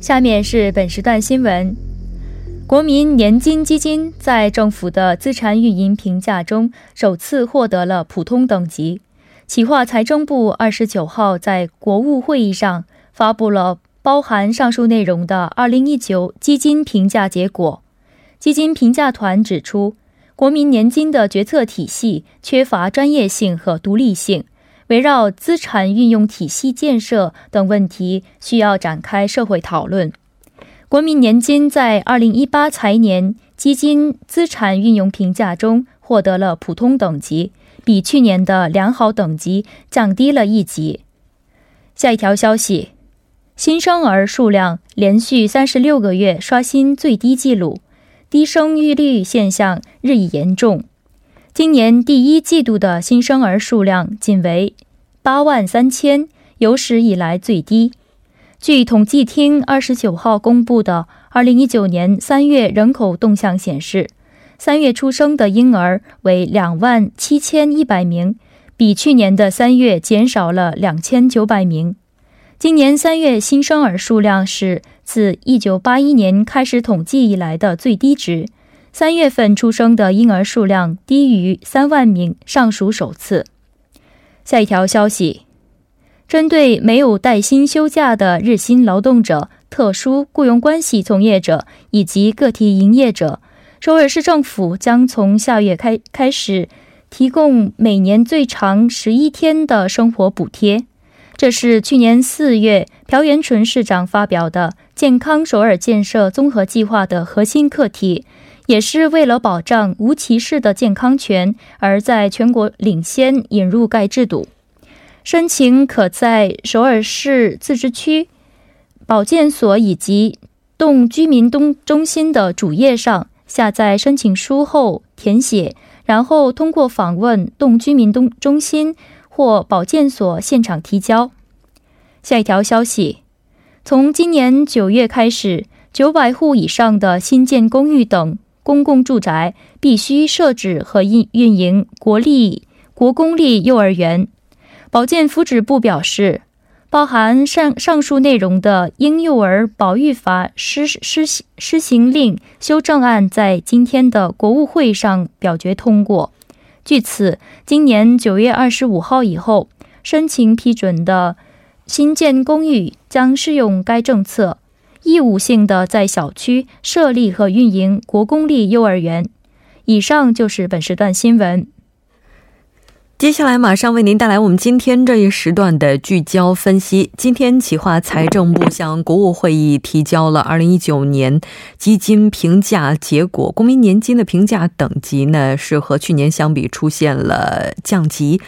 下面是本时段新闻：国民年金基金在政府的资产运营评价中首次获得了普通等级。企划财政部二十九号在国务会议上发布了包含上述内容的二零一九基金评价结果。基金评价团指出，国民年金的决策体系缺乏专业性和独立性。围绕资产运用体系建设等问题，需要展开社会讨论。国民年金在二零一八财年基金资产运用评价中获得了普通等级，比去年的良好等级降低了一级。下一条消息：新生儿数量连续三十六个月刷新最低纪录，低生育率现象日益严重。今年第一季度的新生儿数量仅为八万三千，有史以来最低。据统计厅二十九号公布的二零一九年三月人口动向显示，三月出生的婴儿为两万七千一百名，比去年的三月减少了两千九百名。今年三月新生儿数量是自一九八一年开始统计以来的最低值。三月份出生的婴儿数量低于三万名，尚属首次。下一条消息，针对没有带薪休假的日薪劳动者、特殊雇佣关系从业者以及个体营业者，首尔市政府将从下月开开始提供每年最长十一天的生活补贴。这是去年四月朴元淳市长发表的“健康首尔建设综合计划”的核心课题。也是为了保障无歧视的健康权，而在全国领先引入该制度。申请可在首尔市自治区保健所以及动居民东中心的主页上下载申请书后填写，然后通过访问动居民东中心或保健所现场提交。下一条消息：从今年九月开始，九百户以上的新建公寓等。公共住宅必须设置和运运营国立、国公立幼儿园。保健福祉部表示，包含上上述内容的婴幼儿保育法施施施行令修正案在今天的国务会上表决通过。据此，今年九月二十五号以后申请批准的新建公寓将适用该政策。义务性的在小区设立和运营国公立幼儿园。以上就是本时段新闻。接下来马上为您带来我们今天这一时段的聚焦分析。今天，企划财政部向国务会议提交了二零一九年基金评价结果，公民年金的评价等级呢是和去年相比出现了降级。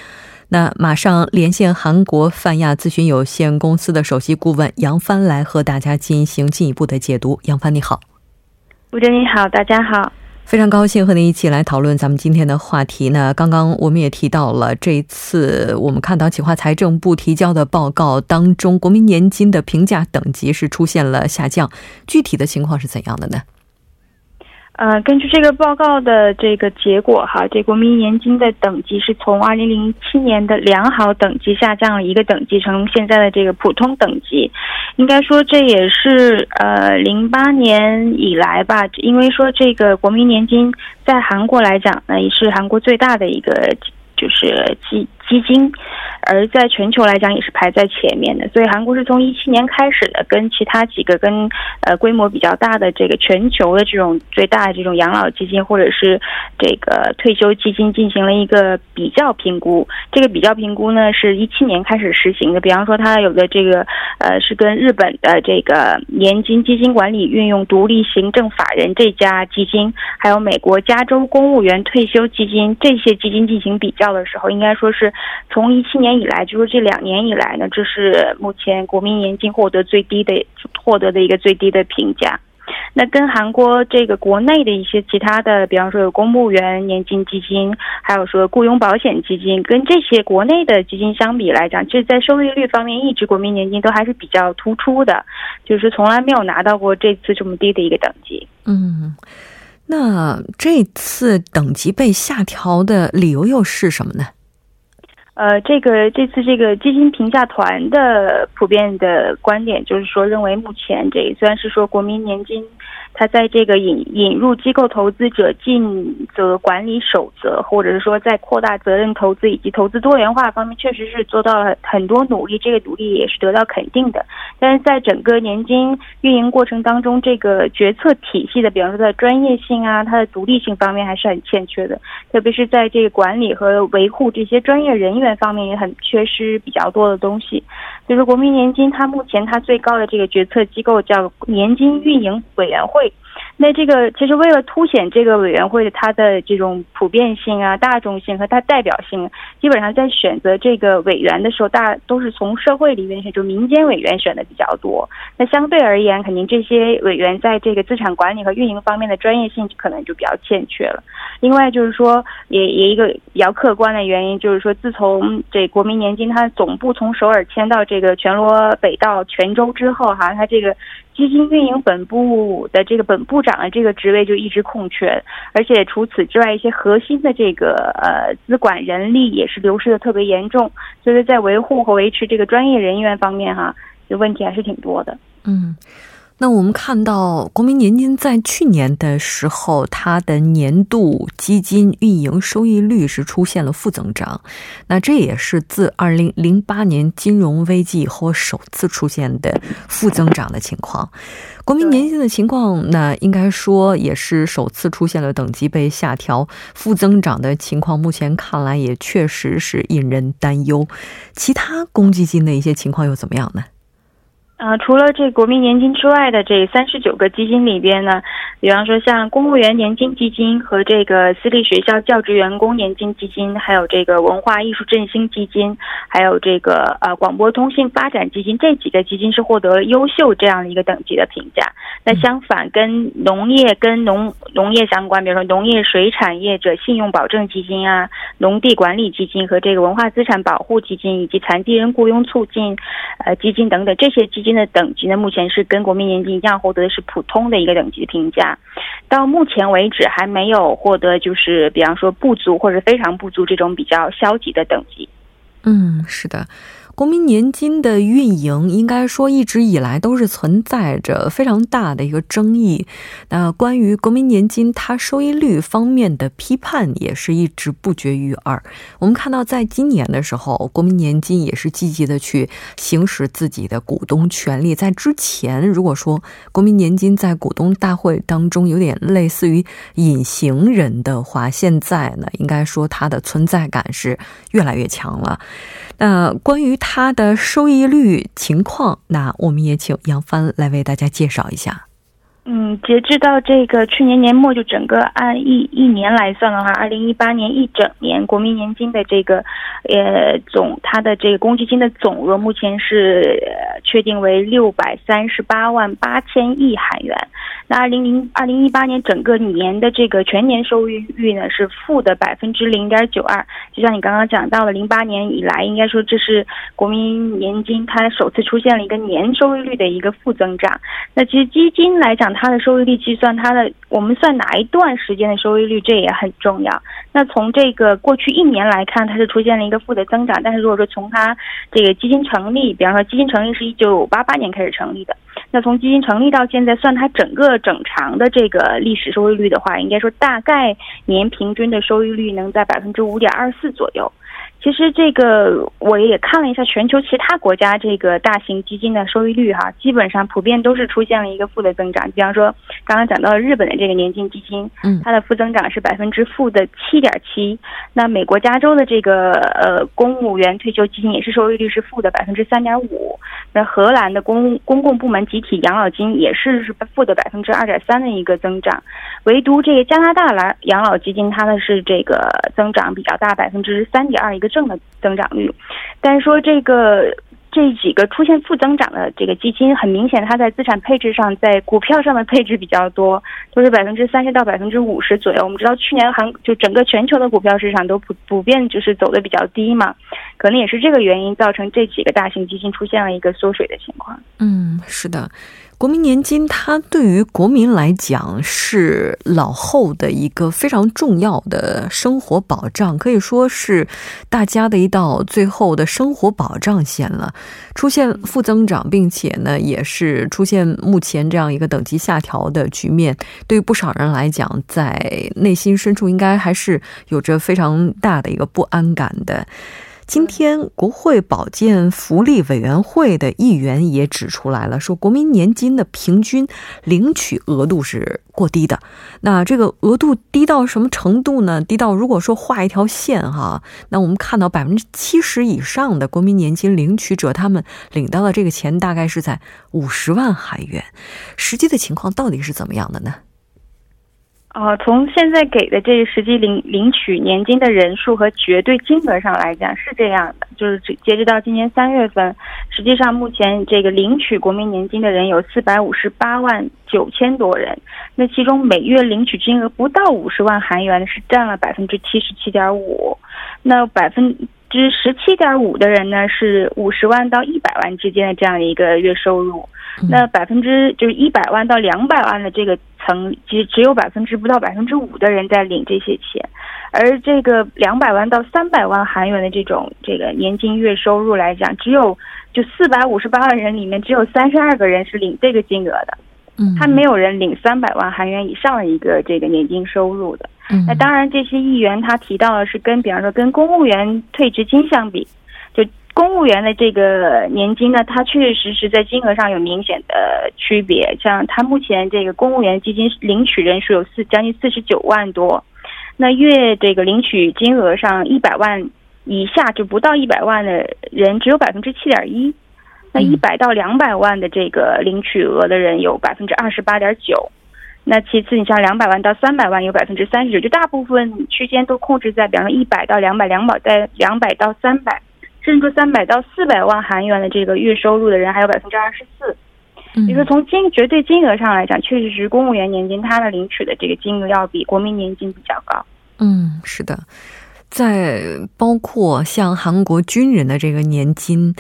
那马上连线韩国泛亚咨询有限公司的首席顾问杨帆来和大家进行进一步的解读。杨帆你好，吴哲你好，大家好，非常高兴和您一起来讨论咱们今天的话题呢。刚刚我们也提到了，这一次我们看到企划财政部提交的报告当中，国民年金的评价等级是出现了下降，具体的情况是怎样的呢？呃，根据这个报告的这个结果哈，这国民年金的等级是从二零零七年的良好等级下降了一个等级，成现在的这个普通等级。应该说这也是呃零八年以来吧，因为说这个国民年金在韩国来讲呢，也是韩国最大的一个就是基基金。而在全球来讲也是排在前面的，所以韩国是从一七年开始的，跟其他几个跟呃规模比较大的这个全球的这种最大的这种养老基金或者是这个退休基金进行了一个比较评估。这个比较评估呢，是一七年开始实行的。比方说，它有的这个呃是跟日本的这个年金基金管理运用独立行政法人这家基金，还有美国加州公务员退休基金这些基金进行比较的时候，应该说是从一七年。以来就是这两年以来呢，这是目前国民年金获得最低的获得的一个最低的评价。那跟韩国这个国内的一些其他的，比方说有公务员年金基金，还有说雇佣保险基金，跟这些国内的基金相比来讲，这在收益率方面，一直国民年金都还是比较突出的，就是从来没有拿到过这次这么低的一个等级。嗯，那这次等级被下调的理由又是什么呢？呃，这个这次这个基金评价团的普遍的观点就是说，认为目前这虽然是说国民年金。它在这个引引入机构投资者尽责管理守则，或者是说在扩大责任投资以及投资多元化方面，确实是做到了很多努力，这个努力也是得到肯定的。但是在整个年金运营过程当中，这个决策体系的，比方说在专业性啊，它的独立性方面还是很欠缺的，特别是在这个管理和维护这些专业人员方面也很缺失比较多的东西。就是国民年金，它目前它最高的这个决策机构叫年金运营委员会。那这个其实为了凸显这个委员会的它的这种普遍性啊、大众性和它代表性，基本上在选择这个委员的时候，大都是从社会里面选，就民间委员选的比较多。那相对而言，肯定这些委员在这个资产管理和运营方面的专业性可能就比较欠缺了。另外就是说，也也一个比较客观的原因，就是说自从这国民年金它总部从首尔迁到这个全罗北道泉州之后，哈，它这个。基金运营本部的这个本部长的这个职位就一直空缺，而且除此之外，一些核心的这个呃资管人力也是流失的特别严重，所以说在维护和维持这个专业人员方面，哈，就问题还是挺多的。嗯。那我们看到，国民年金在去年的时候，它的年度基金运营收益率是出现了负增长。那这也是自二零零八年金融危机以后首次出现的负增长的情况。国民年金的情况，那应该说也是首次出现了等级被下调、负增长的情况。目前看来，也确实是引人担忧。其他公积金的一些情况又怎么样呢？啊，除了这国民年金之外的这三十九个基金里边呢，比方说像公务员年金基金和这个私立学校教职员工年金基金，还有这个文化艺术振兴基金，还有这个呃广播通信发展基金，这几个基金是获得了优秀这样的一个等级的评价。那相反，跟农业跟农农业相关，比如说农业水产业者信用保证基金啊，农地管理基金和这个文化资产保护基金，以及残疾人雇佣促进呃基金等等这些基金。的等级呢，目前是跟国民年金一样，获得的是普通的一个等级评价。到目前为止，还没有获得就是比方说不足或者非常不足这种比较消极的等级。嗯，是的。国民年金的运营，应该说一直以来都是存在着非常大的一个争议。那关于国民年金它收益率方面的批判，也是一直不绝于耳。我们看到，在今年的时候，国民年金也是积极的去行使自己的股东权利。在之前，如果说国民年金在股东大会当中有点类似于隐形人的话，现在呢，应该说它的存在感是越来越强了。那关于它的收益率情况，那我们也请杨帆来为大家介绍一下。嗯，截至到这个去年年末，就整个按一一年来算的话，二零一八年一整年，国民年金的这个呃总它的这个公积金的总额，目前是确定为六百三十八万八千亿韩元。那二零零二零一八年整个年的这个全年收益率呢是负的百分之零点九二。就像你刚刚讲到了，零八年以来，应该说这是国民年金它首次出现了一个年收益率的一个负增长。那其实基金来讲。它的收益率计算，它的我们算哪一段时间的收益率，这也很重要。那从这个过去一年来看，它是出现了一个负的增长。但是如果说从它这个基金成立，比方说基金成立是一九八八年开始成立的，那从基金成立到现在算它整个整长的这个历史收益率的话，应该说大概年平均的收益率能在百分之五点二四左右。其实这个我也看了一下全球其他国家这个大型基金的收益率哈，基本上普遍都是出现了一个负的增长。比方说刚刚讲到日本的这个年金基金，嗯，它的负增长是百分之负的七点七。那美国加州的这个呃公务员退休基金也是收益率是负的百分之三点五。那荷兰的公公共部门集体养老金也是是负的百分之二点三的一个增长。唯独这个加拿大来养老基金，它的是这个增长比较大，百分之三点二一个。正的增长率，但是说这个这几个出现负增长的这个基金，很明显它在资产配置上，在股票上的配置比较多，都是百分之三十到百分之五十左右。我们知道去年韩就整个全球的股票市场都普普遍就是走的比较低嘛，可能也是这个原因造成这几个大型基金出现了一个缩水的情况。嗯，是的。国民年金，它对于国民来讲是老后的一个非常重要的生活保障，可以说是大家的一道最后的生活保障线了。出现负增长，并且呢，也是出现目前这样一个等级下调的局面，对于不少人来讲，在内心深处应该还是有着非常大的一个不安感的。今天，国会保健福利委员会的议员也指出来了，说国民年金的平均领取额度是过低的。那这个额度低到什么程度呢？低到如果说画一条线哈，那我们看到百分之七十以上的国民年金领取者，他们领到的这个钱大概是在五十万韩元。实际的情况到底是怎么样的呢？哦，从现在给的这个实际领领取年金的人数和绝对金额上来讲是这样的，就是截止到今年三月份，实际上目前这个领取国民年金的人有四百五十八万九千多人，那其中每月领取金额不到五十万韩元是占了百分之七十七点五，那百分之十七点五的人呢是五十万到一百万之间的这样的一个月收入。那百分之就是一百万到两百万的这个层，其实只有百分之不到百分之五的人在领这些钱，而这个两百万到三百万韩元的这种这个年金月收入来讲，只有就四百五十八万人里面只有三十二个人是领这个金额的，嗯，还没有人领三百万韩元以上的一个这个年金收入的。那当然，这些议员他提到的是跟比方说跟公务员退职金相比，就。公务员的这个年金呢，它确确实实在金额上有明显的区别。像他目前这个公务员基金领取人数有四将近四十九万多，那月这个领取金额上一百万以下就不到一百万的人只有百分之七点一，那一百到两百万的这个领取额的人有百分之二十八点九，那其次你像两百万到三百万有百分之三十九，就大部分区间都控制在比方说一百到两百，两百在两百到三百。甚至说三百到四百万韩元的这个月收入的人还有百分之二十四，也就是从金绝对金额上来讲，确实是公务员年金它的领取的这个金额要比国民年金比较高。嗯，是的。在包括像韩国军人的这个年金，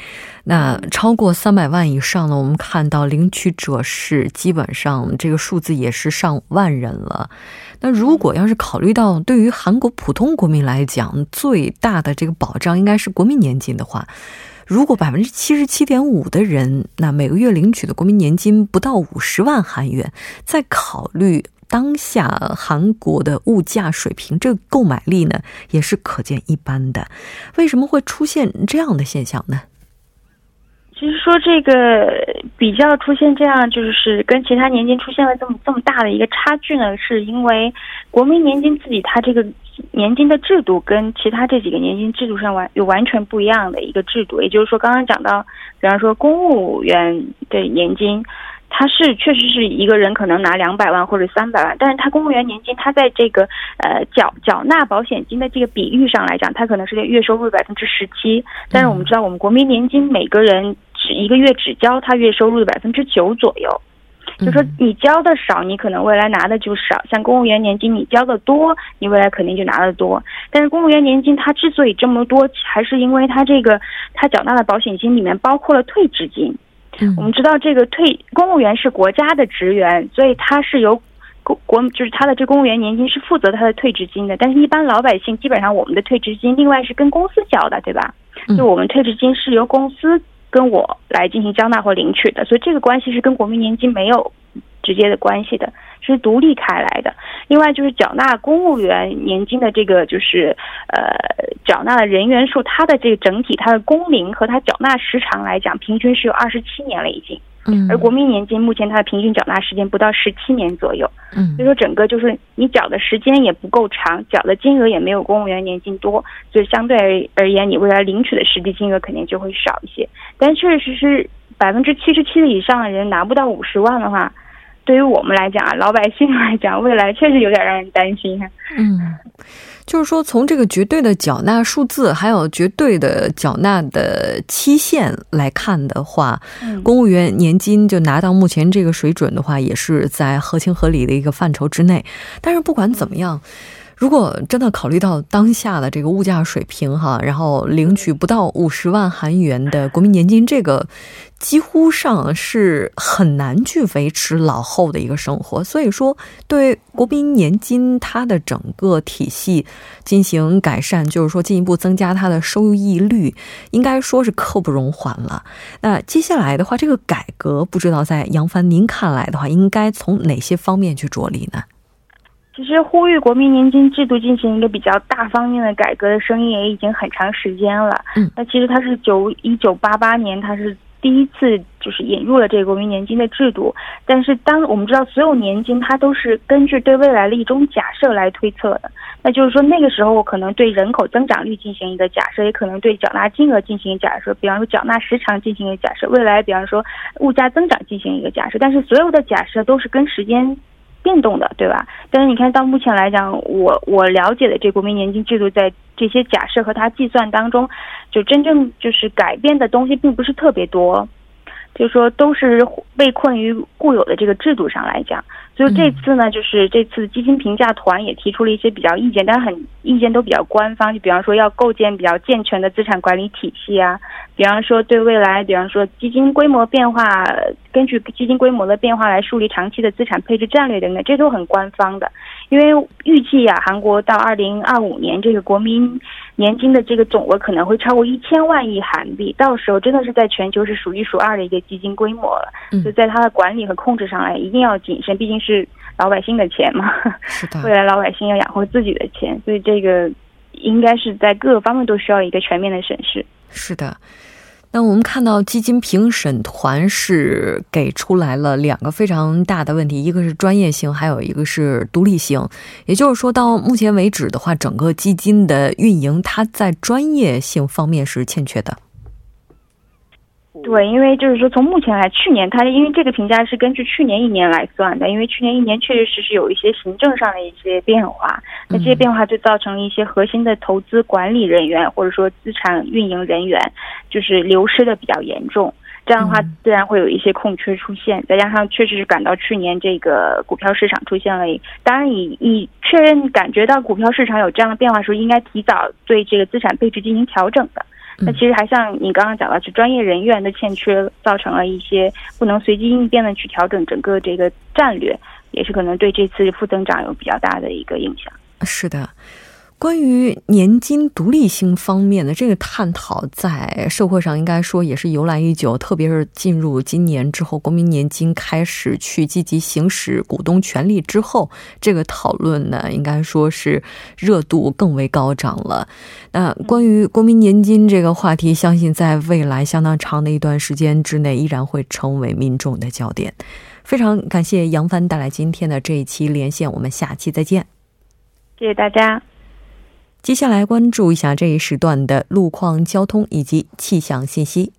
那超过三百万以上呢，我们看到领取者是基本上这个数字也是上万人了。那如果要是考虑到对于韩国普通国民来讲，最大的这个保障应该是国民年金的话，如果百分之七十七点五的人，那每个月领取的国民年金不到五十万韩元，再考虑。当下韩国的物价水平，这个购买力呢也是可见一斑的。为什么会出现这样的现象呢？其实说这个比较出现这样，就是跟其他年金出现了这么这么大的一个差距呢，是因为国民年金自己它这个年金的制度跟其他这几个年金制度上完有完全不一样的一个制度。也就是说，刚刚讲到，比方说公务员的年金。他是确实是一个人可能拿两百万或者三百万，但是他公务员年金，他在这个呃缴缴纳保险金的这个比率上来讲，他可能是月收入百分之十七，但是我们知道我们国民年金每个人只一个月只交他月收入的百分之九左右，就说你交的少，你可能未来拿的就少；像公务员年金，你交的多，你未来肯定就拿的多。但是公务员年金它之所以这么多，还是因为它这个它缴纳的保险金里面包括了退职金。我们知道这个退公务员是国家的职员，所以他是由国国就是他的这公务员年金是负责他的退职金的。但是，一般老百姓基本上我们的退职金另外是跟公司交的，对吧？就我们退职金是由公司跟我来进行交纳或领取的，所以这个关系是跟国民年金没有直接的关系的。是独立开来的。另外就是缴纳公务员年金的这个就是呃缴纳的人员数，它的这个整体它的工龄和它缴纳时长来讲，平均是有二十七年了已经。嗯。而国民年金目前它的平均缴纳时间不到十七年左右。嗯。所以说整个就是你缴的时间也不够长，缴的金额也没有公务员年金多，所以相对而言，你未来领取的实际金额肯定就会少一些。但确实是百分之七十七的以上的人拿不到五十万的话。对于我们来讲啊，老百姓来讲，未来确实有点让人担心。嗯，就是说，从这个绝对的缴纳数字，还有绝对的缴纳的期限来看的话，公务员年金就拿到目前这个水准的话，也是在合情合理的一个范畴之内。但是不管怎么样。如果真的考虑到当下的这个物价水平哈，然后领取不到五十万韩元的国民年金，这个几乎上是很难去维持老后的一个生活。所以说，对国民年金它的整个体系进行改善，就是说进一步增加它的收益率，应该说是刻不容缓了。那接下来的话，这个改革不知道在杨帆您看来的话，应该从哪些方面去着力呢？其实呼吁国民年金制度进行一个比较大方面的改革的声音也已经很长时间了。嗯，那其实它是九一九八八年，它是第一次就是引入了这个国民年金的制度。但是当我们知道所有年金它都是根据对未来的一种假设来推测的，那就是说那个时候我可能对人口增长率进行一个假设，也可能对缴纳金额进行假设，比方说缴纳时长进行一个假设，未来比方说物价增长进行一个假设。但是所有的假设都是跟时间。变动的，对吧？但是你看到目前来讲，我我了解的这国民年金制度，在这些假设和它计算当中，就真正就是改变的东西并不是特别多，就是说都是被困于固有的这个制度上来讲。所以这次呢，就是这次基金评价团也提出了一些比较意见，但是很意见都比较官方，就比方说要构建比较健全的资产管理体系啊，比方说对未来，比方说基金规模变化，根据基金规模的变化来树立长期的资产配置战略等等，这都很官方的。因为预计啊，韩国到二零二五年这个国民年金的这个总额可能会超过一千万亿韩币，到时候真的是在全球是数一数二的一个基金规模了。嗯，就在它的管理和控制上来，一定要谨慎，毕竟是老百姓的钱嘛。是的，未来老百姓要养活自己的钱，所以这个应该是在各个方面都需要一个全面的审视。是的。那我们看到基金评审团是给出来了两个非常大的问题，一个是专业性，还有一个是独立性。也就是说到目前为止的话，整个基金的运营，它在专业性方面是欠缺的。对，因为就是说，从目前来，去年它因为这个评价是根据去年一年来算的，因为去年一年确确实实有一些行政上的一些变化，那这些变化就造成了一些核心的投资管理人员或者说资产运营人员就是流失的比较严重，这样的话自然会有一些空缺出现，再加上确实是感到去年这个股票市场出现了，当然以以确认感觉到股票市场有这样的变化时候，应该提早对这个资产配置进行调整的。那其实还像你刚刚讲到，是专业人员的欠缺，造成了一些不能随机应变的去调整整个这个战略，也是可能对这次负增长有比较大的一个影响。是的。关于年金独立性方面的这个探讨，在社会上应该说也是由来已久。特别是进入今年之后，国民年金开始去积极行使股东权利之后，这个讨论呢，应该说是热度更为高涨了。那关于国民年金这个话题，相信在未来相当长的一段时间之内，依然会成为民众的焦点。非常感谢杨帆带来今天的这一期连线，我们下期再见。谢谢大家。接下来关注一下这一时段的路况、交通以及气象信息。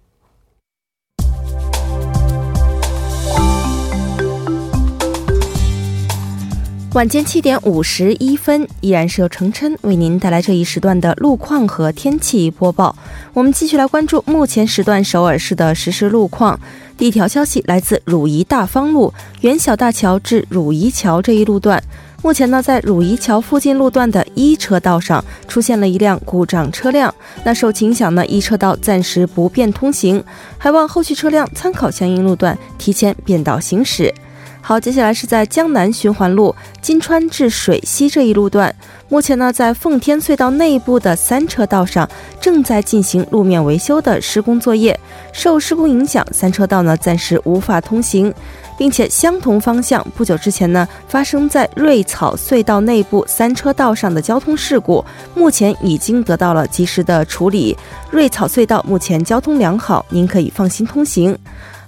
晚间七点五十一分，依然是由程琛为您带来这一时段的路况和天气播报。我们继续来关注目前时段首尔市的实时路况。第一条消息来自汝宜大方路元小大桥至汝宜桥这一路段。目前呢，在汝仪桥附近路段的一车道上出现了一辆故障车辆，那受其影响呢，一车道暂时不便通行，还望后续车辆参考相应路段提前变道行驶。好，接下来是在江南循环路金川至水西这一路段，目前呢，在奉天隧道内部的三车道上正在进行路面维修的施工作业，受施工影响，三车道呢暂时无法通行，并且相同方向不久之前呢发生在瑞草隧道内部三车道上的交通事故，目前已经得到了及时的处理，瑞草隧道目前交通良好，您可以放心通行。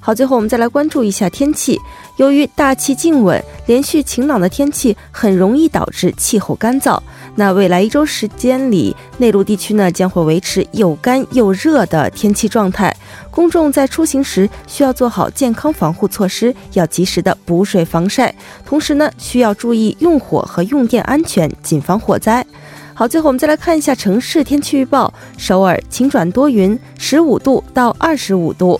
好，最后我们再来关注一下天气。由于大气静稳，连续晴朗的天气很容易导致气候干燥。那未来一周时间里，内陆地区呢将会维持又干又热的天气状态。公众在出行时需要做好健康防护措施，要及时的补水防晒，同时呢需要注意用火和用电安全，谨防火灾。好，最后我们再来看一下城市天气预报：首尔晴转多云，十五度到二十五度。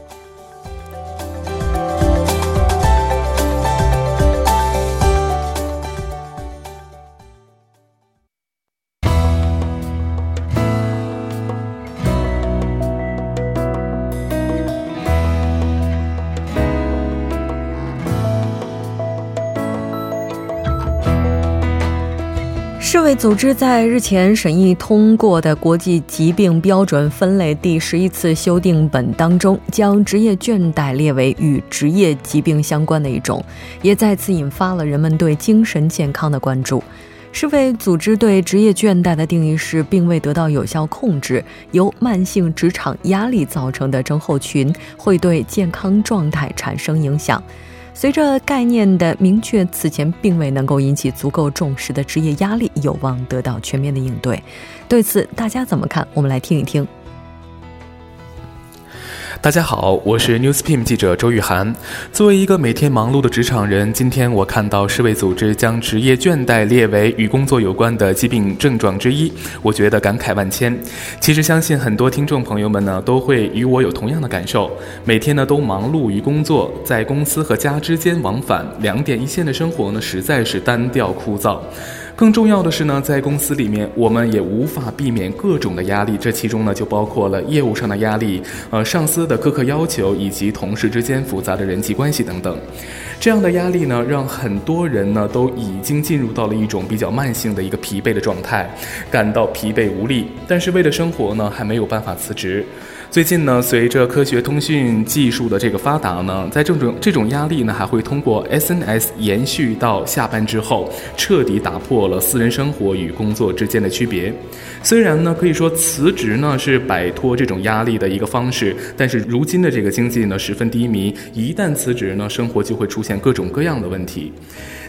卫组织在日前审议通过的国际疾病标准分类第十一次修订本当中，将职业倦怠列为与职业疾病相关的一种，也再次引发了人们对精神健康的关注。世卫组织对职业倦怠的定义是，并未得到有效控制，由慢性职场压力造成的症候群，会对健康状态产生影响。随着概念的明确，此前并未能够引起足够重视的职业压力有望得到全面的应对。对此，大家怎么看？我们来听一听。大家好，我是 Newspim 记者周雨涵。作为一个每天忙碌的职场人，今天我看到世卫组织将职业倦怠列为与工作有关的疾病症状之一，我觉得感慨万千。其实相信很多听众朋友们呢，都会与我有同样的感受。每天呢都忙碌于工作，在公司和家之间往返，两点一线的生活呢，实在是单调枯燥。更重要的是呢，在公司里面，我们也无法避免各种的压力，这其中呢就包括了业务上的压力，呃，上司的苛刻要求，以及同事之间复杂的人际关系等等。这样的压力呢，让很多人呢都已经进入到了一种比较慢性的一个疲惫的状态，感到疲惫无力，但是为了生活呢，还没有办法辞职。最近呢，随着科学通讯技术的这个发达呢，在这种这种压力呢，还会通过 SNS 延续到下班之后，彻底打破了私人生活与工作之间的区别。虽然呢，可以说辞职呢是摆脱这种压力的一个方式，但是如今的这个经济呢十分低迷，一旦辞职呢，生活就会出现各种各样的问题。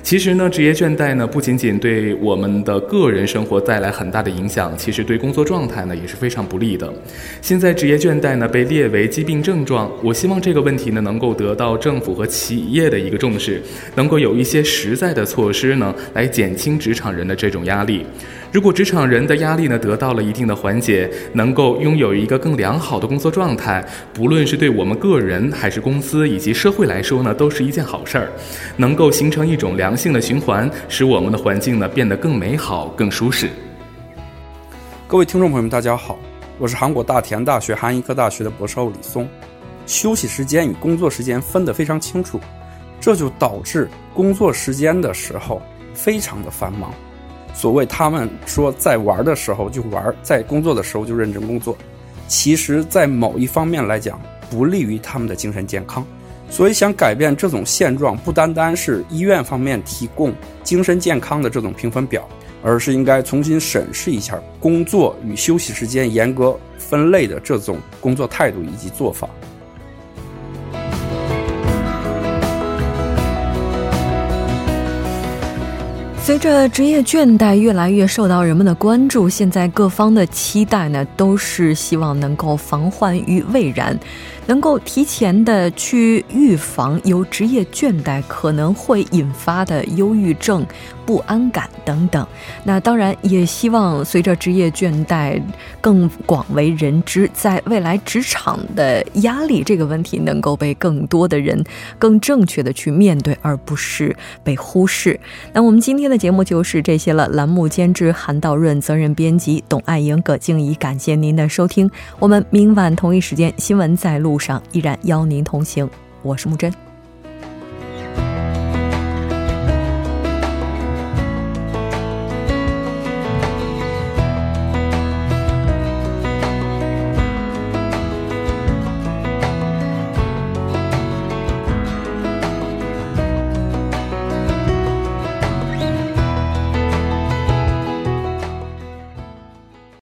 其实呢，职业倦怠呢，不仅仅对我们的个人生活带来很大的影响，其实对工作状态呢也是非常不利的。现在职业倦怠呢被列为疾病症状，我希望这个问题呢能够得到政府和企业的一个重视，能够有一些实在的措施呢来减轻职场人的这种压力。如果职场人的压力呢得到了一定的缓解，能够拥有一个更良好的工作状态，不论是对我们个人还是公司以及社会来说呢，都是一件好事儿，能够形成一种良性的循环，使我们的环境呢变得更美好、更舒适。各位听众朋友们，大家好，我是韩国大田大学韩医科大学的博士后李松。休息时间与工作时间分得非常清楚，这就导致工作时间的时候非常的繁忙。所谓他们说在玩的时候就玩，在工作的时候就认真工作，其实，在某一方面来讲，不利于他们的精神健康。所以，想改变这种现状，不单单是医院方面提供精神健康的这种评分表，而是应该重新审视一下工作与休息时间严格分类的这种工作态度以及做法。随着职业倦怠越来越受到人们的关注，现在各方的期待呢，都是希望能够防患于未然。能够提前的去预防由职业倦怠可能会引发的忧郁症、不安感等等。那当然也希望随着职业倦怠更广为人知，在未来职场的压力这个问题能够被更多的人更正确的去面对，而不是被忽视。那我们今天的节目就是这些了。栏目监制韩道润，责任编辑董爱莹、葛静怡，感谢您的收听。我们明晚同一时间新闻再录路上依然邀您同行，我是木真。